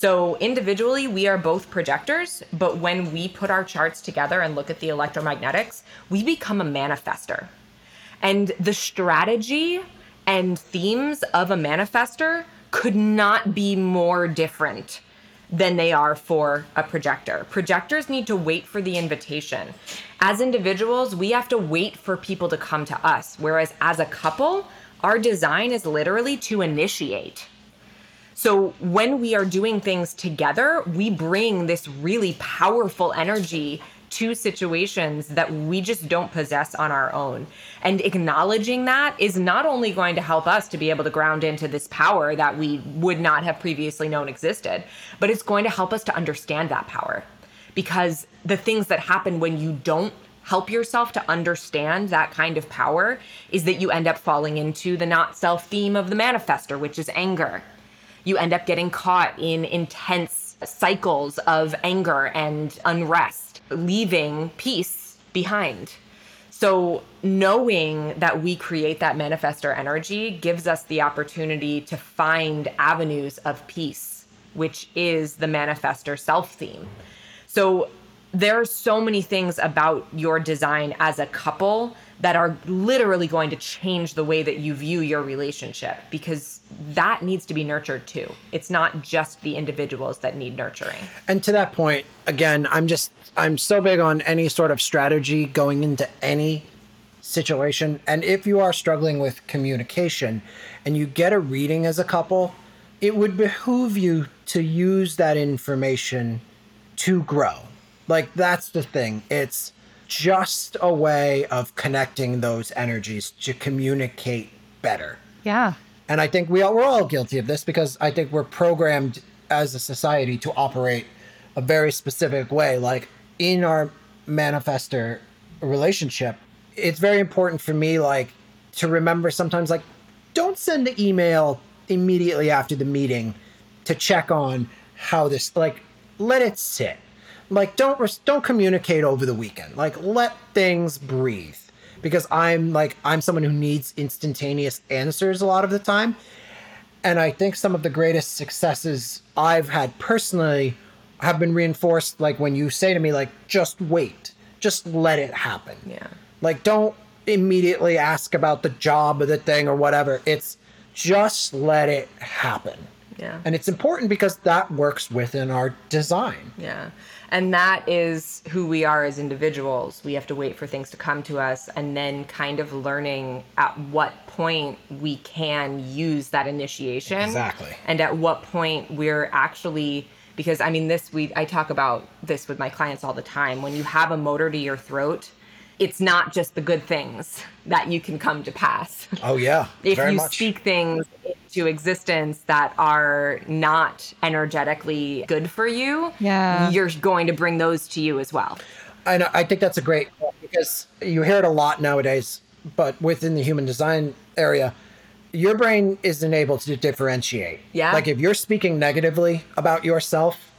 So, individually, we are both projectors, but when we put our charts together and look at the electromagnetics, we become a manifestor. And the strategy and themes of a manifestor could not be more different than they are for a projector. Projectors need to wait for the invitation. As individuals, we have to wait for people to come to us, whereas as a couple, our design is literally to initiate. So when we are doing things together, we bring this really powerful energy to situations that we just don't possess on our own. And acknowledging that is not only going to help us to be able to ground into this power that we would not have previously known existed, but it's going to help us to understand that power. Because the things that happen when you don't help yourself to understand that kind of power is that you end up falling into the not self theme of the manifestor, which is anger you end up getting caught in intense cycles of anger and unrest, leaving peace behind. So, knowing that we create that manifestor energy gives us the opportunity to find avenues of peace, which is the manifestor self theme. So, there are so many things about your design as a couple that are literally going to change the way that you view your relationship because that needs to be nurtured too. It's not just the individuals that need nurturing. And to that point, again, I'm just I'm so big on any sort of strategy going into any situation. And if you are struggling with communication and you get a reading as a couple, it would behoove you to use that information to grow. Like that's the thing. It's just a way of connecting those energies to communicate better. Yeah. And I think we all, we're all guilty of this because I think we're programmed as a society to operate a very specific way. Like in our manifestor relationship, it's very important for me, like, to remember sometimes, like, don't send an email immediately after the meeting to check on how this, like, let it sit. Like, don't don't communicate over the weekend. Like, let things breathe because I'm like I'm someone who needs instantaneous answers a lot of the time. And I think some of the greatest successes I've had personally have been reinforced like when you say to me like just wait, just let it happen. Yeah. Like don't immediately ask about the job or the thing or whatever. It's just let it happen. Yeah. And it's important because that works within our design. Yeah. And that is who we are as individuals. We have to wait for things to come to us and then kind of learning at what point we can use that initiation. Exactly. And at what point we're actually because I mean this we I talk about this with my clients all the time. When you have a motor to your throat, it's not just the good things that you can come to pass. Oh yeah. if very you much. speak things into existence that are not energetically good for you, Yeah. you're going to bring those to you as well. And I think that's a great point because you hear it a lot nowadays, but within the human design area, your brain isn't able to differentiate. Yeah. Like if you're speaking negatively about yourself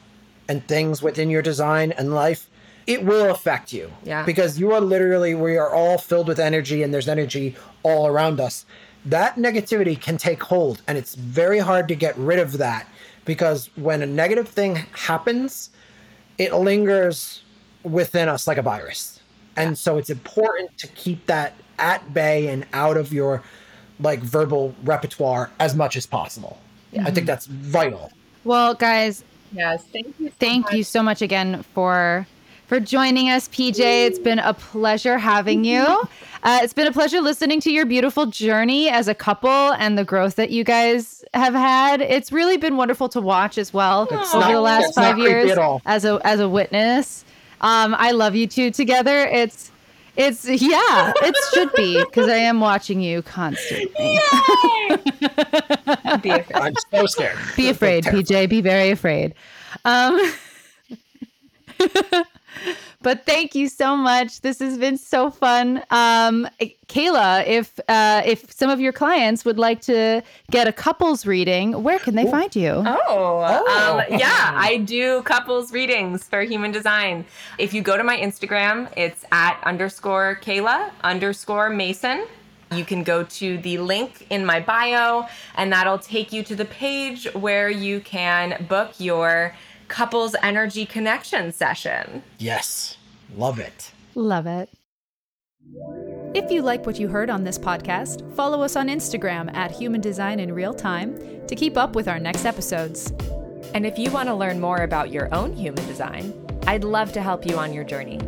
and things within your design and life, it will affect you. Yeah. Because you are literally, we are all filled with energy and there's energy all around us. That negativity can take hold and it's very hard to get rid of that because when a negative thing happens, it lingers within us like a virus. And so it's important to keep that at bay and out of your like verbal repertoire as much as possible. I think that's vital. Well, guys, Yes, thank you. so thank much. you so much again for for joining us, PJ. It's been a pleasure having you. Uh, it's been a pleasure listening to your beautiful journey as a couple and the growth that you guys have had. It's really been wonderful to watch as well It's over not- the last five years as a as a witness. Um, I love you two together. It's it's yeah, it should be because I am watching you constantly. Be afraid. I'm so scared. Be afraid, PJ. Be very afraid. Um, But thank you so much. This has been so fun. Um, Kayla, if uh, if some of your clients would like to get a couples reading, where can they find you? Oh, Oh. Um, yeah, I do couples readings for human design. If you go to my Instagram, it's at underscore Kayla underscore Mason. You can go to the link in my bio, and that'll take you to the page where you can book your couples energy connection session. Yes. Love it. Love it. If you like what you heard on this podcast, follow us on Instagram at Human Design in Real Time to keep up with our next episodes. And if you want to learn more about your own human design, I'd love to help you on your journey.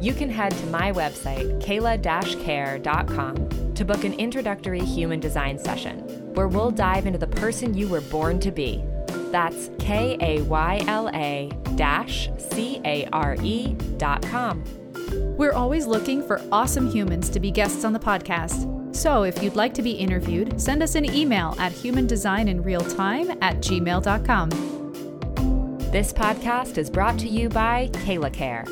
You can head to my website, kayla-care.com, to book an introductory human design session where we'll dive into the person you were born to be. That's K A Y L A dash C A R E dot com. We're always looking for awesome humans to be guests on the podcast. So if you'd like to be interviewed, send us an email at humandesigninrealtime at gmail.com. This podcast is brought to you by Kayla Care.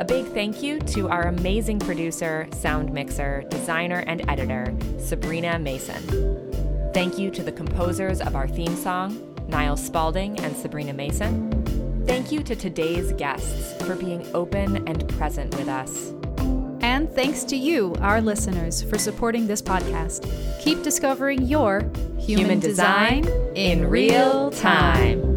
A big thank you to our amazing producer, sound mixer, designer, and editor, Sabrina Mason. Thank you to the composers of our theme song, Niall Spalding and Sabrina Mason. Thank you to today's guests for being open and present with us. And thanks to you, our listeners, for supporting this podcast. Keep discovering your human, Human design design in real time.